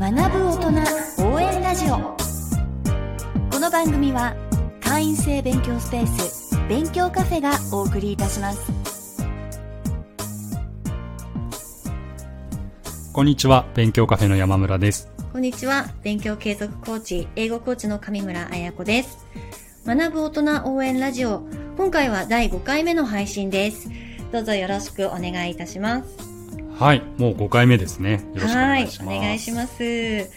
学ぶ大人応援ラジオこの番組は会員制勉強スペース勉強カフェがお送りいたしますこんにちは勉強カフェの山村ですこんにちは。勉強継続コーチ、英語コーチの上村彩子です。学ぶ大人応援ラジオ。今回は第5回目の配信です。どうぞよろしくお願いいたします。はいもう5回目ですねよろしくお願いします。はいお願いします。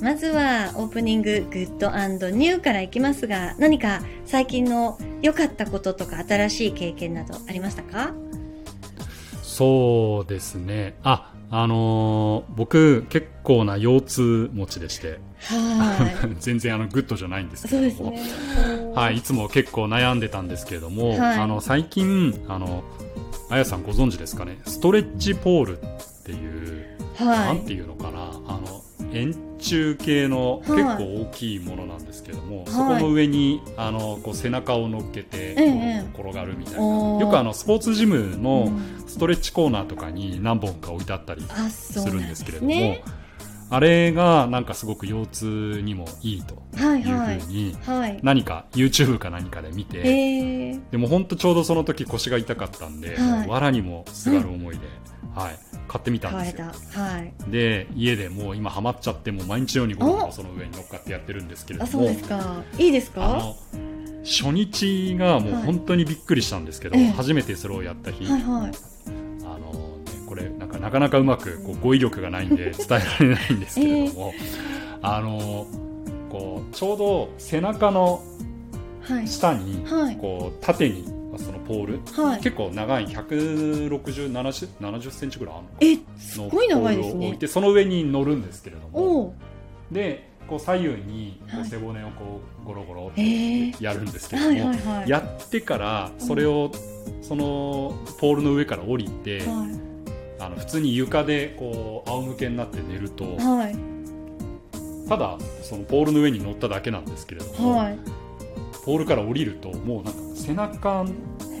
まずはオープニング、グッドニューからいきますが、何か最近の良かったこととか新しい経験などありましたか？そうですねああのー僕結構な腰痛持ちでして、はい全然あのグッドじゃないんですけどもね。はい、いつも結構悩んでたんですけれども、はいあの最近あのあやさんご存知ですかね？ストレッチポールっていう、はい。なんていうのかな？あの円柱形の結はい。構大きいものなんですけども、い。そこの上にあのこう背中を乗っけて、ええこう転がるみたいな。おー。よくあのスポーツジムのうん。ストレッチコーナーとかに何本か置いてあったりあ、するんですけれども、ねあれがなんかすごく腰痛にもいいとはいうふう。にはい。何か YouTube か何かで見て、えー、でも本当ちょうどその時腰が痛かったんで、はい藁にもすがる思いで、はい、買ってみたんですよた。はい。で家でもう今ハマっちゃってもう毎日のようにご飯をその上に乗っかってやってるんですけれあ、どもそうですか。いいですか？あの初日がもう本当にびっくりしたんですけど、初めてそれをやった日、はいはい。これなんかなかなかうまくこう語彙力がないんで 伝えられないんですけれども、あのこうちょうど背中のはい。下にはい。こう縦にそのポール、はい。結構長い160、70, 70センチぐらいあるえ、のすごい長いですね。を置いて、その上に乗るんですけれども。で、こう左右に背骨をこうゴロゴロってやるんですけれども、はい。やってからそれをそのポールの上から降りて、はあの普通に床でこう仰向けになって寝ると、い。はい。ただそのポールの上に乗っただけなんですけれども、はい。ポールから降りるともうなんか背中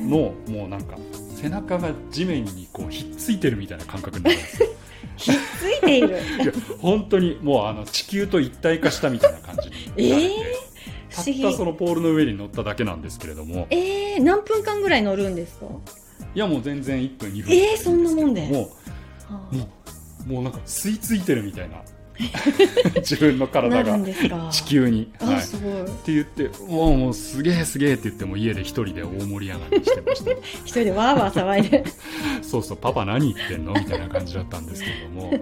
のもうなんか背中が地面にこうひっついてるみたいな感覚になるんですよ ひっついている。いや本当にもうあの地球と一体化したみたいな感じになって、えーたったそのポールの上に乗っただけなんですけれどもえー、何分間ぐらい乗るんですか？いやもう全然1分2分えーそんなもんで。もうもうもうなんか吸い付いてるみたいな。自分のな体が。地球に、はい、すごい。て言ってもうもうすげえすげえって言っても家で一人で大盛り上がりしてました。一人でわーわー騒いで。そうそうパパ何言ってんのみたいな感じだったんですけども。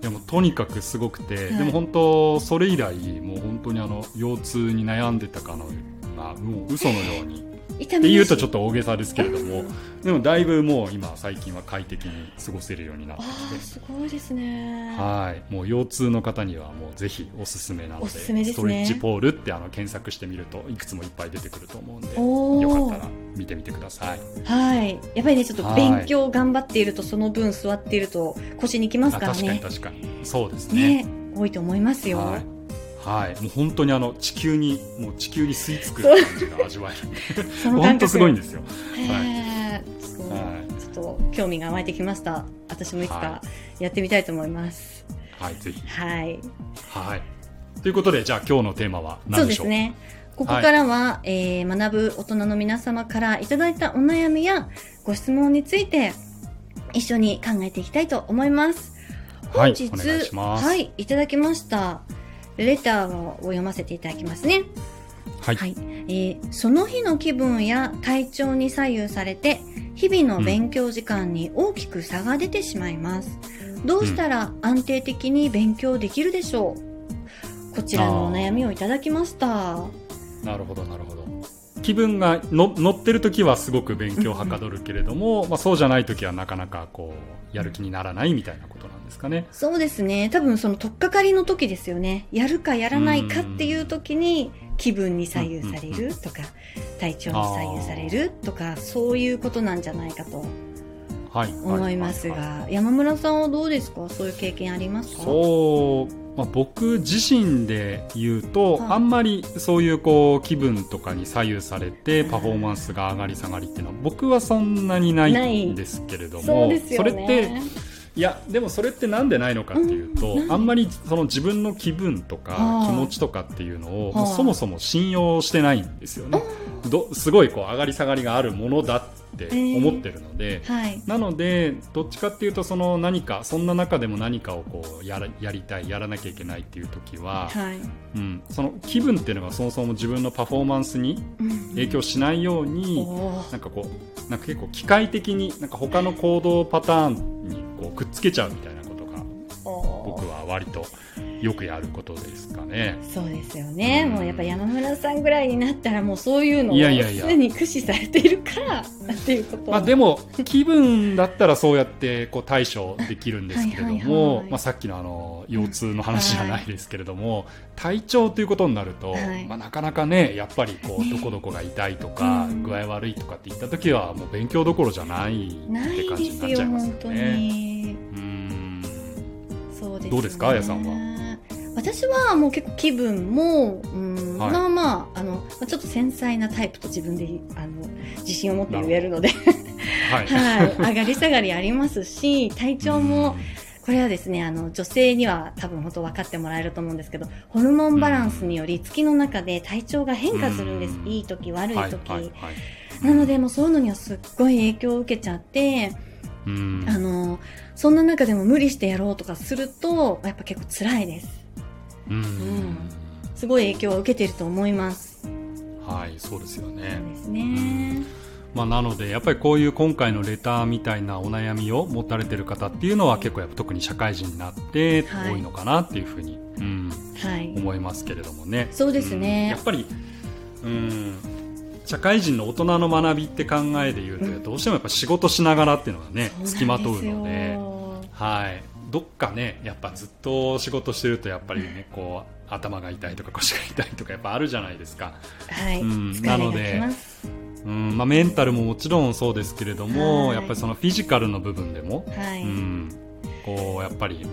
でもとにかくすごくて、はい。でも本当それ以来もう本当にあの腰痛に悩んでたかのがもう嘘のように痛って言うとちょっと。と大げさですけれども。でもだいぶもう今最近は快適に過ごせるようになってあきて。ー、すごいですね。はい、もう腰痛の方にはもうぜひおすすめなのでおすすめですね。ストレッチポールってあの検索してみるといくつもいっぱい出てくると思うんでよかったら見てみてください。はい。やっぱりね、ちょっと勉強頑張っていると、その分座っていると腰にきますからあ確かにね。確かに。そうですね。ね、多いと思いますよ。はい、はい、もう本当にあの地球にもう地球に吸い付く感じが味わえる。本当すごいんですよ、へー。すごいはい。ちょっと興味が湧いてきました。私もいつかはやってみたいと思います。はい、ぜひ。はい。はい。ということでじゃあ今日のテーマはそ何でしょう？うですね。ここからは、えー学ぶ大人の皆様からいただいたお悩みやご質問について一緒に考えていきたいと思います。はい本日、お願いします。はい、いただきました。レターを読ませていただきますね。はい、はい、えーその日の気分や体調に左右されて日々の勉強時間に大きく差が出てしまいます、どうしたら安定的に勉強できるでしょう？こちらのお悩みをいただきました。なるほどなるほど。気分がの乗ってる時はすごく勉強はかどるけれども、まあ、そうじゃない時はなかなかこうやる気にならないみたいなことですかね。そうですね。多分その取っかかりの時ですよね。やるかやらないかっていう時に気分に左右されるとか体調に左右されるとかそういうことなんじゃないかとはい。思いますはい。はい。が山村さんはどうですか？そういう経験ありますか？そう、まあ、僕自身で言うと、はい。あんまりそういうこう気分とかに左右されてパフォーマンスが上がり下がりっていうのは僕はそんなにないんですけれども、ね。それっていやでもそれってなんでないのかっていうと、うんあんまりその自分の気分とかはあ気持ちとかっていうのを、はあもうそもそも信用してないんですよね、どすごいこう上がり下がりがあるものだって思ってるので、はい。なのでどっちかっていうとその何かそんな中でも何かをこうやらやりたいやらなきゃいけないっていう時は、はい。うん、その気分っていうのがそもそも自分のパフォーマンスに影響しないように、おー。なんかこうなんか結構機械的になんか他の行動パターンにこうくっつけちゃうみたいなことが僕は割とよくやることですかね。そうですよね。うんもうやっぱ山村さんぐらいになったらもうそういうのをいやいやいやすでに駆使されているからっていうこと。まあ、でも気分だったらそうやってこう対処できるんですけれどもまあさっきのあの腰痛の話じゃないですけれども、体調ということになると、はいまあ、なかなかねやっぱりこうねどこどこが痛いとか、うん具合悪いとかって言った時はもう勉強どころじゃないって感じになっちゃいますよ本当ね。に。うんそうですよねどうですかあやさんは？私はもう結構気分も、うんはい。まあまあ、あの、まあちょっと繊細なタイプと自分で、あの、自信を持って言えるので、はい、はい、上がり下がりありますし、体調も、これはですね、あの、女性には多分本当分かってもらえると思うんですけど、ホルモンバランスにより月の中で体調が変化するんです。うん。いい時、悪いはい時。はいはい。なので、もうそういうのにはすっごい影響を受けちゃって、うん。あの、そんな中でも無理してやろうとかすると、やっぱ結構辛いです。うんすごい影響を受けてると思います。はいそうですよそうね。ですね。まあ、なのでやっぱりこういう今回のレターみたいなお悩みを持たれてる方っていうのは結構やっぱ特に社会人になってはい多いのかなっていうふうに、うん、はい。思いますけれどもね。そうですねんやっぱり、うん、社会人の大人の学びって考えで言うと、うんどうしてもやっぱ仕事しながらっていうのがね付きまとうので、はい、どっかねやっぱずっと仕事してるとやっぱりねこう頭が痛いとか腰が痛いとかやっぱあるじゃないですか。はい。うんなので。うんまあ、メンタルももちろんそうですけれども、はいやっぱりそのフィジカルの部分でも、はい。うん、こうやっぱり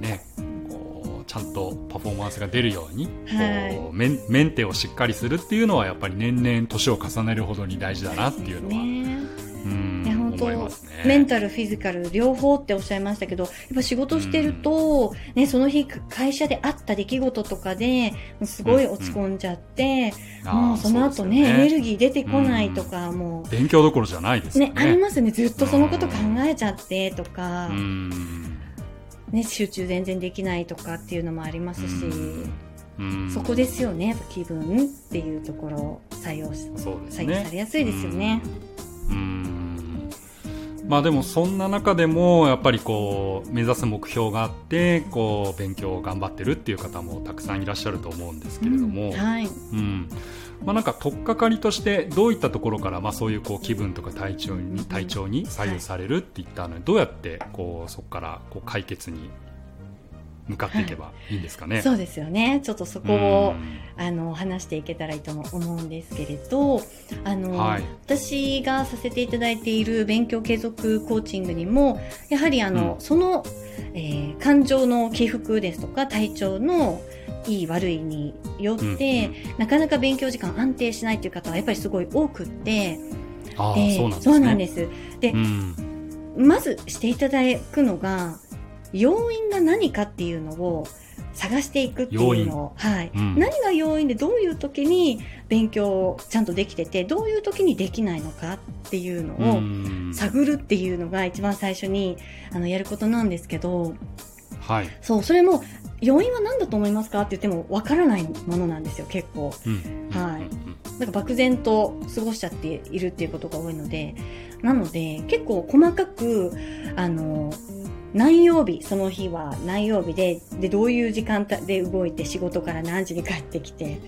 ねこうちゃんとパフォーマンスが出るように、はいこうメンメンテをしっかりするっていうのはやっぱり年々年を重ねるほどに大事だなっていうのは、ねうん。いや本当ね。メンタル、フィジカル、両方っておっしゃいましたけど、やっぱ仕事してると、ね、その日会社であった出来事とかで、すごい落ち込んじゃって、あーもうその後ねうですよエネルギー出てこないとか、も勉強どころじゃないですね。ね、ありますね。ずっとそのこと考えちゃってとか、うん。ね、集中全然できないとかっていうのもありますし、うん。そこですよね、やっぱ気分っていうところを採用し、そうです採用されやすいですよね。まあでもそんな中でもやっぱりこう目指す目標があってこう勉強を頑張ってるっていう方もたくさんいらっしゃると思うんですけれども、うん。はい。うん。まあ、なんか取っかかりとしてどういったところからまあそういうこう気分とか体調に体調に左右されるっていったのにどうやってこうそこからこう解決に向かっていけばいいんですかね。そうですよね。ちょっとそこを、あの、話していけたらいいと思うんですけれど、あの、はい私がさせていただいている勉強継続コーチングにも、やはりあの、うんその、えー感情の起伏ですとか、体調のいい悪いによって、うんうんなかなか勉強時間安定しないという方はやっぱりすごい多くって、あそうなんですね。そうなんです。で、うんまずしていただくのが、要因が何かっていうのを探していくっていうのを、はい、うん。何が要因でどういう時に勉強をちゃんとできてて、どういう時にできないのかっていうのをうん。探るっていうのが一番最初にあのやることなんですけど、はい。そう、それも要因は何だと思いますかって言ってもわからないものなんですよ、結構。うん。はい。うん。なんか漠然と過ごしちゃっているっていうことが多いので、なので結構細かく、あの、何曜日、その日は何曜日で、で、どういう時間帯で動いて仕事から何時に帰ってきて、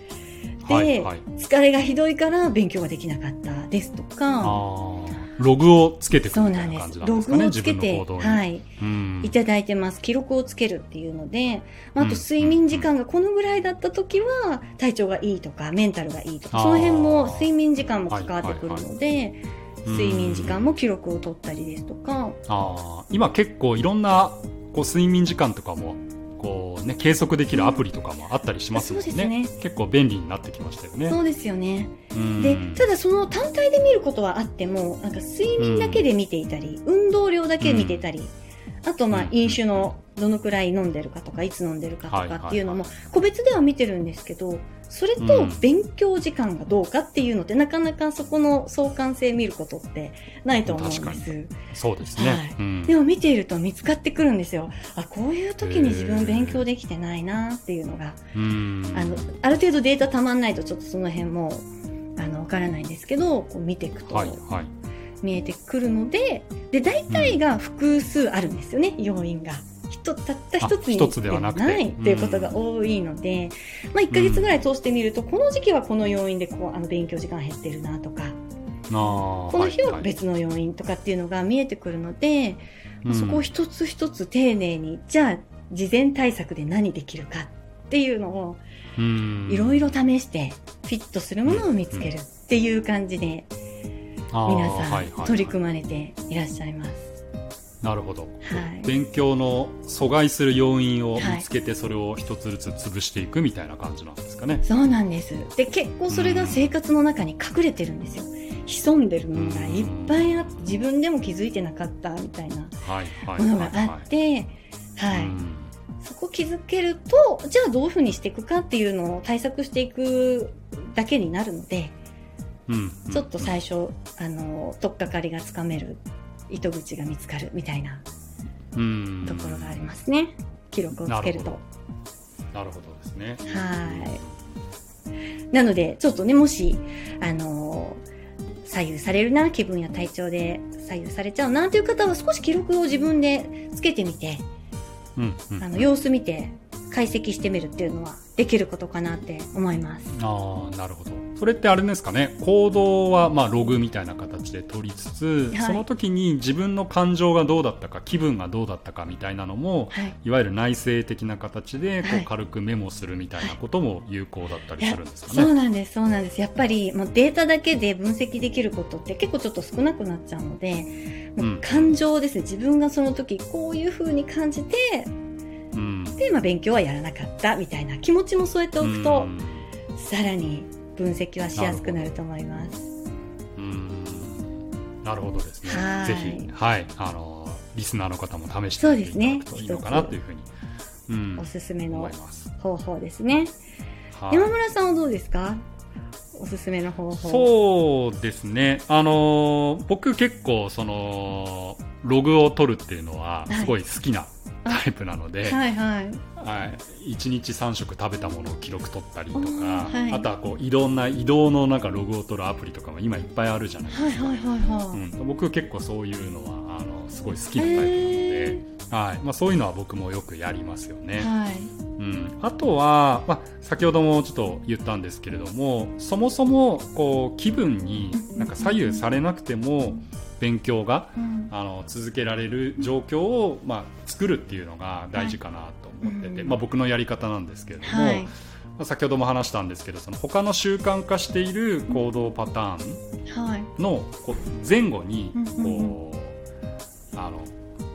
で、はいはい。疲れがひどいから勉強ができなかったですとか、ログをつけていくそうみたないんです。な感じなんでロすかね、自グをつけて。はい、うん。いただいてます。記録をつけるっていうので、まあ、あとうん睡眠時間がこのぐらいだった時は体調がいいとか、メンタルがいいとか、その辺も睡眠時間も関わってくるので、うん睡眠時間も記録を取ったりですとか、あー今結構いろんなこう睡眠時間とかもこう、ね、計測できるアプリとかもあったりしますもんね,、そうですね。結構便利になってきましたよね。そうですよね。うんで、ただその単体で見ることはあっても、なんか睡眠だけで見ていたり、運動量だけ見てたり、あとまあうん。飲酒のどのくらい飲んでるかとかいつ飲んでるかとかっていうのも個別では見てるんですけどそれとうん勉強時間がどうかっていうのってなかなかそこの相関性見ることってないと思うんで確す。そうですね。はいうんでも見ていると見つかってくるんですよ。あ、こういう時に自分勉強できてないなっていうのが、うんあの、ある程度データたまんないとちょっとその辺も、あの、わからないんですけど、こう見ていくとはいはい。見えてくるので、で、大体が複数あるんですよね、要因が。一たった一つにつではなくて。ないっていうことが多いので、まあ1ヶ月ぐらい通してみると、この時期はこの要因でこう、あの、勉強時間減ってるなとか、ここの日は別の要因とかっていうのが見えてくるので、まあそこを一つ一つ丁寧に、じゃあ、事前対策で何できるかっていうのを、いろいろ試して、フィットするものを見つけるっていう感じで、皆さん取り組まれていらっしゃいます。なるほど、はい。勉強の阻害する要因を見つけてそれを一つずつ潰していくみたいな感じなんですかね、そうなんです。で、結構それが生活の中に隠れてるんですよ。潜んでるものがいっぱいあって、自分でも気づいてなかったみたいなはいはいものがあって、はい。うん。そこ気づけると、じゃあどういうふうにしていくかっていうのを対策していくだけになるので、うん。ちょっと最初、あの、とっかかりがつかめる、糸口が見つかるみたいなうんところがありますね。記録をつけると。なるほどですねはい。なので、ちょっとね、もし、あの左右されるな、気分や体調で左右されちゃうなという方は少し記録を自分でつけてみて、うんうんあの、様子見て解析してみるっていうのはできることかなって思います。ああなるほどそれってあれですかね？行動はまあログみたいな形で取りつつ、はいその時に自分の感情がどうだったか気分がどうだったかみたいなのもはい。いわゆる内省的な形でこはいう軽くメモするみたいなことも有効だったりするんですかそうね。なんです、そうなんです。やっぱり、もうデータだけで分析できることって結構ちょっと少なくなっちゃうので、もううん感情ですね。自分がその時こういう風に感じて、うんで、まあ勉強はやらなかったみたいな気持ちも添えておくと、うんさらに分析はしやすくなると思います。うんなるほどですねはいぜひ、はい、あのリスナーの方も試してみていただくといいのかなというふうに、うんおすすめ思の。方法ですね。はい山村さんはどうですか？おすすめの方法。そうですね。あのー僕結構その、ログを取るっていうのははいすごい好きなタイプなので、はいはい。はい、1日3食食べたものを記録取ったりとか、はいあとはこういろんな移動のなんかログを取るアプリとかも今いっぱいあるじゃないですか。はいはいはいはい。うん、僕結構そういうのはあのすごい好きなタイプなので、はいまあ、そういうのは僕もよくやりますよね。はい。うん、あとは、まあ、先ほどもちょっと言ったんですけれどもそもそもこう気分になんか左右されなくても勉強がうん。あの続けられる状況を、まあ、作るっていうのが大事かなと思ってて、うんまあ、僕のやり方なんですけれども、はい。まあ、先ほども話したんですけどその他の習慣化している行動パターンはい。のこう前後にうん。うん。こうあの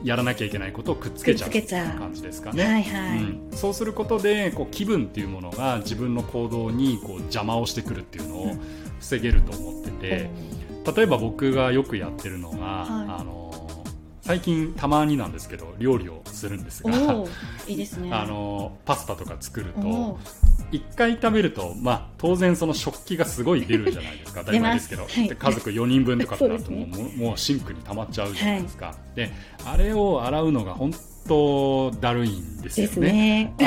やらなきゃいけないことをくっつけちゃう感じですかね。はいはい。うん、そうすることでこう気分っていうものが自分の行動にこう邪魔をしてくるっていうのを防げると思ってて例えば僕がよくやってるのが、はい。あの最近たまになんですけど料理をするんですおがおいいですね。あのパスタとか作るとおー。一回食べると、まあ、当然その食器がすごい出るじゃないですか。当たり前ですけど、はい。で家族4人分とかってなるともう,、もうシンクに溜まっちゃうじゃないですか、であれを洗うのが本当だるいんですよね。で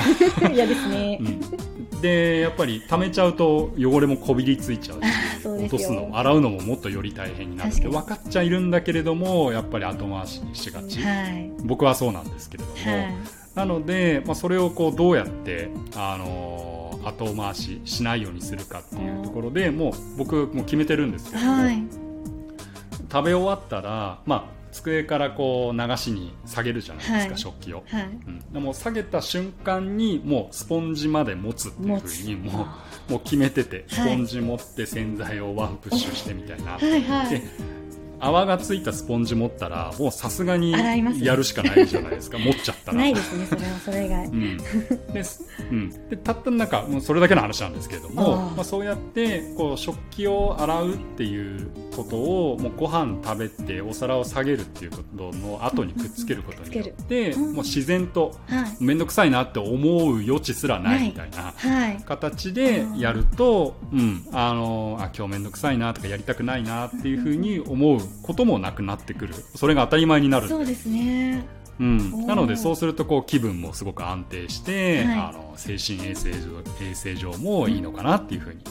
すね。うん、でやっぱり溜めちゃうと汚れもこびりついちゃうし落とすのも洗うのももっとより大変になるって分かっちゃいるんだけれどもやっぱり後回しにしがち、はい。僕はそうなんですけれども、はい。なので、まあ、それをこうどうやって、あのー後回ししないようにするかっていうところでもう僕もう決めてるんですけども、はい。食べ終わったら、まあ、机からこう流しに下げるじゃないですか、はい食器を。はい。うん、でも下げた瞬間にもうスポンジまで持つっていうふうにもうもう決めててスポンジ持って洗剤をワンプッシュしてみたいな、はいはいで。泡がついたスポンジ持ったらもうさすがにやるしかないじゃないですか。持っちゃったら。ないですね、それは。それ以外。うん、ですうん、でたったなんかもうそれだけの話なんですけれどもまあ、そうやってこう食器を洗うっていうことをもうご飯食べてお皿を下げるっていうことの後にくっつけることによって、うんうん。もう自然とはい。面倒くさいなって思う余地すらないみたいな。はい。形でやると、うん、あのあ今日面倒くさいなとかやりたくないなっていうふうに思うこともなくなってくる。それが当たり前になる。そうですね。うん、なのでそうするとこう気分もすごく安定して、はい。あの精神衛生上衛生上もいいのかなっていうふうに、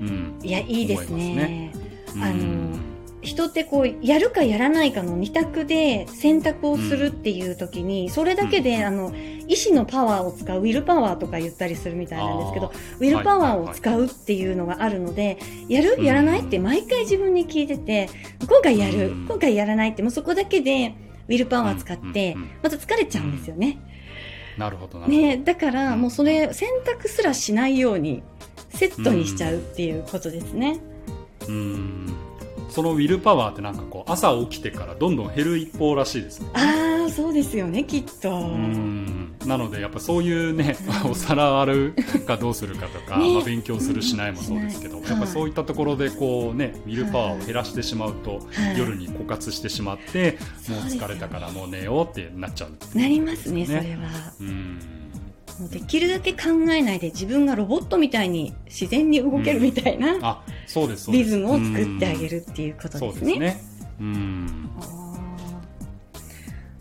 うん。いや、いいです思いね。うん。あの人ってこう、やるかやらないかの二択で選択をするっていう時に、それだけで、うん。あの、意志のパワーを使う、ウィルパワーとか言ったりするみたいなんですけどあ、ウィルパワーを使うっていうのがあるので、やるうんやらないって毎回自分に聞いてて、今回やるうん。今回やらないって、もうそこだけで、ウィルパワー使ってまた疲れちゃうんですよね。なるほどなるほど、ねだから、もうそれ、選択すらしないように、セットにしちゃうっていうことですね。うんそのウィルパワーってなんかこう朝起きてからどんどん減る一方らしいですね。ああ、そうですよね、きっと。うん。なのでやっぱそういうね、お皿洗うかどうするかとか、ね。まあ、勉強するしないもそうですけど、やっぱそういったところでこうねウィルパワーを減らしてしまうと、はい。夜に枯渇してしまって、もうそう疲れたからもう寝ようってなっちゃうなりますね、それは。うんもうできるだけ考えないで自分がロボットみたいに自然に動けるみたいなあそうですそうですリズムを作ってあげるっていうことですね。ですねうん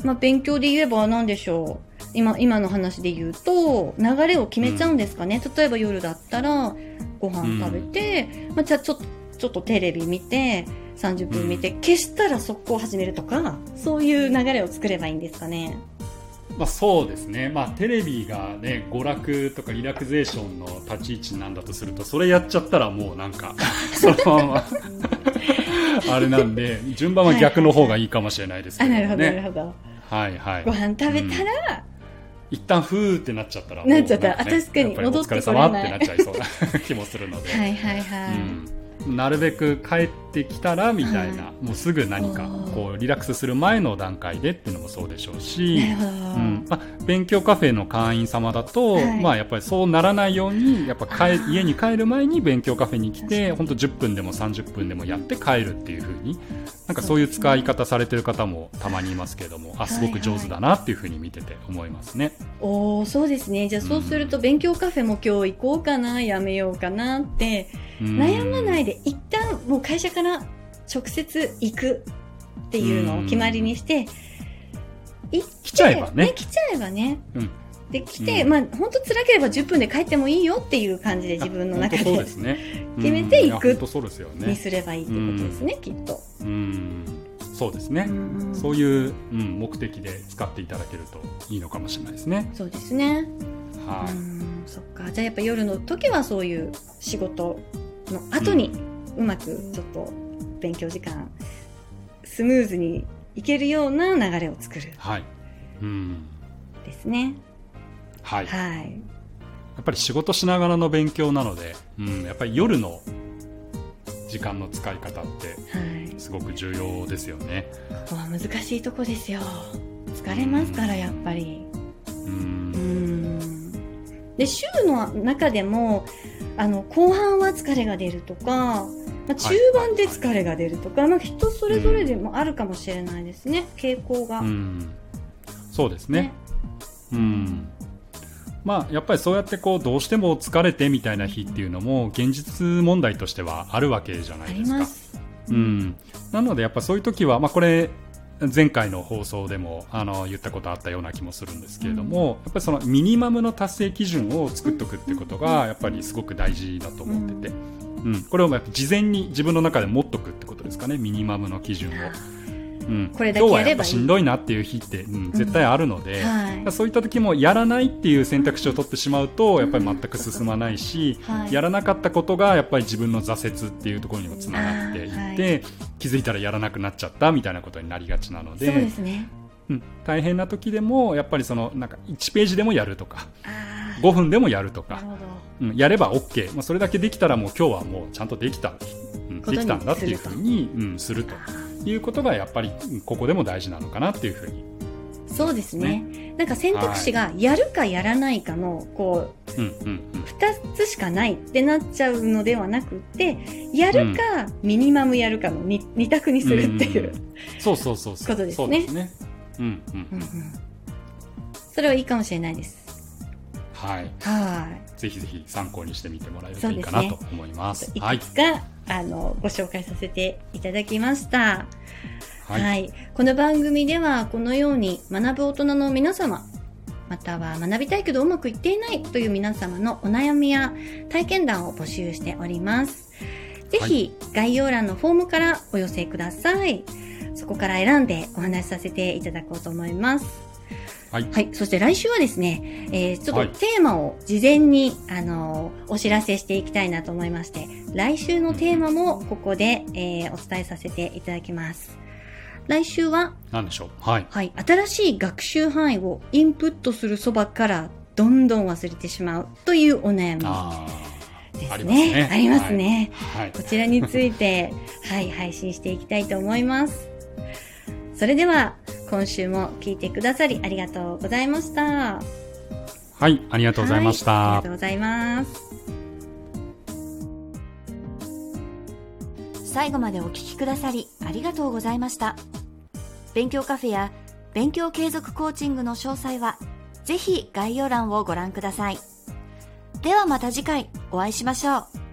まあ、勉強で言えば何でしょう。今、今の話で言うと、流れを決めちゃうんですかね。例えば夜だったら、ご飯食べて、まあ、じゃあちょっと、ちょっとテレビ見て、30分見て、消したら速攻始めるとか、そういう流れを作ればいいんですかね。まあ、そうですね、まあ、テレビが、ね、娯楽とかリラクゼーションの立ち位置なんだとするとそれやっちゃったらもうなんか そのまま あれなんで順番は逆の方がいいかもしれないですけあ、どなるほど、なるねほど。はいはい。ご飯食べたら、一旦ふーってなっちゃったらなっちゃった。もうなんあ確かにやっぱりお疲れ様ってなっちゃいそうな 気もするので、はいはいはい。うん、なるべく帰ってきたらみたいな、はもうすぐ何かこうリラックスする前の段階でっていうのもそうでしょうし。うん。まあ、勉強カフェの会員様だと、はい。まあ、やっぱりそうならないようにやっぱ帰家に帰る前に勉強カフェに来て本当10分でも30分でもやって帰るっていう風になんかそういう使い方されてる方もたまにいますけれどもあすごく上手だなっていう風に見てて思いますね。おーそうですね。じゃあそうすると勉強カフェも今日行こうかな、やめようかなって、うん。悩まないで一旦もう会社から直接行くっていうのを決まりにして、行って来ちゃえばね。来ちゃえばね。うん。で、来て、うん。まあ本当辛ければ10分で帰ってもいいよっていう感じで自分の中あ本当そうでですね。決めていくにすればいいってことですね、きっと。うん。そうですね、うん。そういう、うん、目的で使っていただけるといいのかもしれないですね。そうですね。はい、うんそっか。じゃあやっぱ夜の時はそういう仕事の後にうまくちょっと勉強時間スムーズにいけるような流れを作るはい、うん、ですね。はい。やはい。っぱり仕事しながらの勉強なので、うん、やっぱり夜の時間の使い方ってはい。すごく重要ですよね。ここは難しいとこですよ。疲れますから、やっぱり。う、うんん。で、週の中でも、あの、後半は疲れが出るとか、まあ、中盤で疲れが出るとか、なんか人それぞれでもあるかもしれないですね、傾向が。うん、そうですね。うん。まあ、やっぱりそうやってこうどうしても疲れてみたいな日っていうのも現実問題としてはあるわけじゃないですか。ます。うん、なのでやっぱそういう時は、まあ、これ前回の放送でもあの言ったことあったような気もするんですけれども、やっぱりそのミニマムの達成基準を作っておくっていうことがやっぱりすごく大事だと思ってて、うん、これをやっぱ事前に自分の中で持っとくってことですかねミニマムの基準を。うん、これだけやればいい。今日はやっぱしんどいなっていう日って、うん、絶対あるので、はい。そういった時もやらないっていう選択肢を取ってしまうとやっぱり全く進まないし、はい。やらなかったことがやっぱり自分の挫折っていうところにもつながっていって、あー気づいたらやらなくなっちゃったみたいなことになりがちなのでそうですね。うん、大変な時でもやっぱりそのなんか1ページでもやるとかあ5分でもやるとか。うん、やれば OK、まあ、それだけできたらもう今日はもうちゃんとできた、うん、できたんだっていうふうに、うん、するということがやっぱりここでも大事なのかなっていうふうに。そうですね。なんか選択肢がやるかやらないかの、こう、うんうんうん。二つしかないってなっちゃうのではなくって、やるか、ミニマムやるかの二二択にするっていう。そうそうそうそう。ことですね。そうですね。うんうんうん。うんそれはいいかもしれないです。はい。はぜひぜひ参考にしてみてもらえるといいかなと思います。い。いはいくつか、あの、ご紹介させていただきました。はい、はい。この番組では、このように学ぶ大人の皆様、または学びたいけどうまくいっていないという皆様のお悩みや体験談を募集しております。ぜひ、概要欄のフォームからお寄せください。そこから選んでお話しさせていただこうと思います。はいはい。そして来週はですね、えー、ちょっはいとテーマを事前に、あのーお知らせしていきたいなと思いまして、来週のテーマもここで、えー、お伝えさせていただきます。来週は、なんでしょう？はいはい、新しい学習範囲をインプットするそばからどんどん忘れてしまうというお悩みあですね。あありますねありますね。はいこちらについて、はい、配信していきたいと思います。それでは、今週も聞いてくださりありがとうございました。はいありがとうございました、はいありがとうございます。最後までお聞きくださりありがとうございました勉強カフェや勉強継続コーチングの詳細はぜひ概要欄をご覧くださいではまた次回お会いしましょう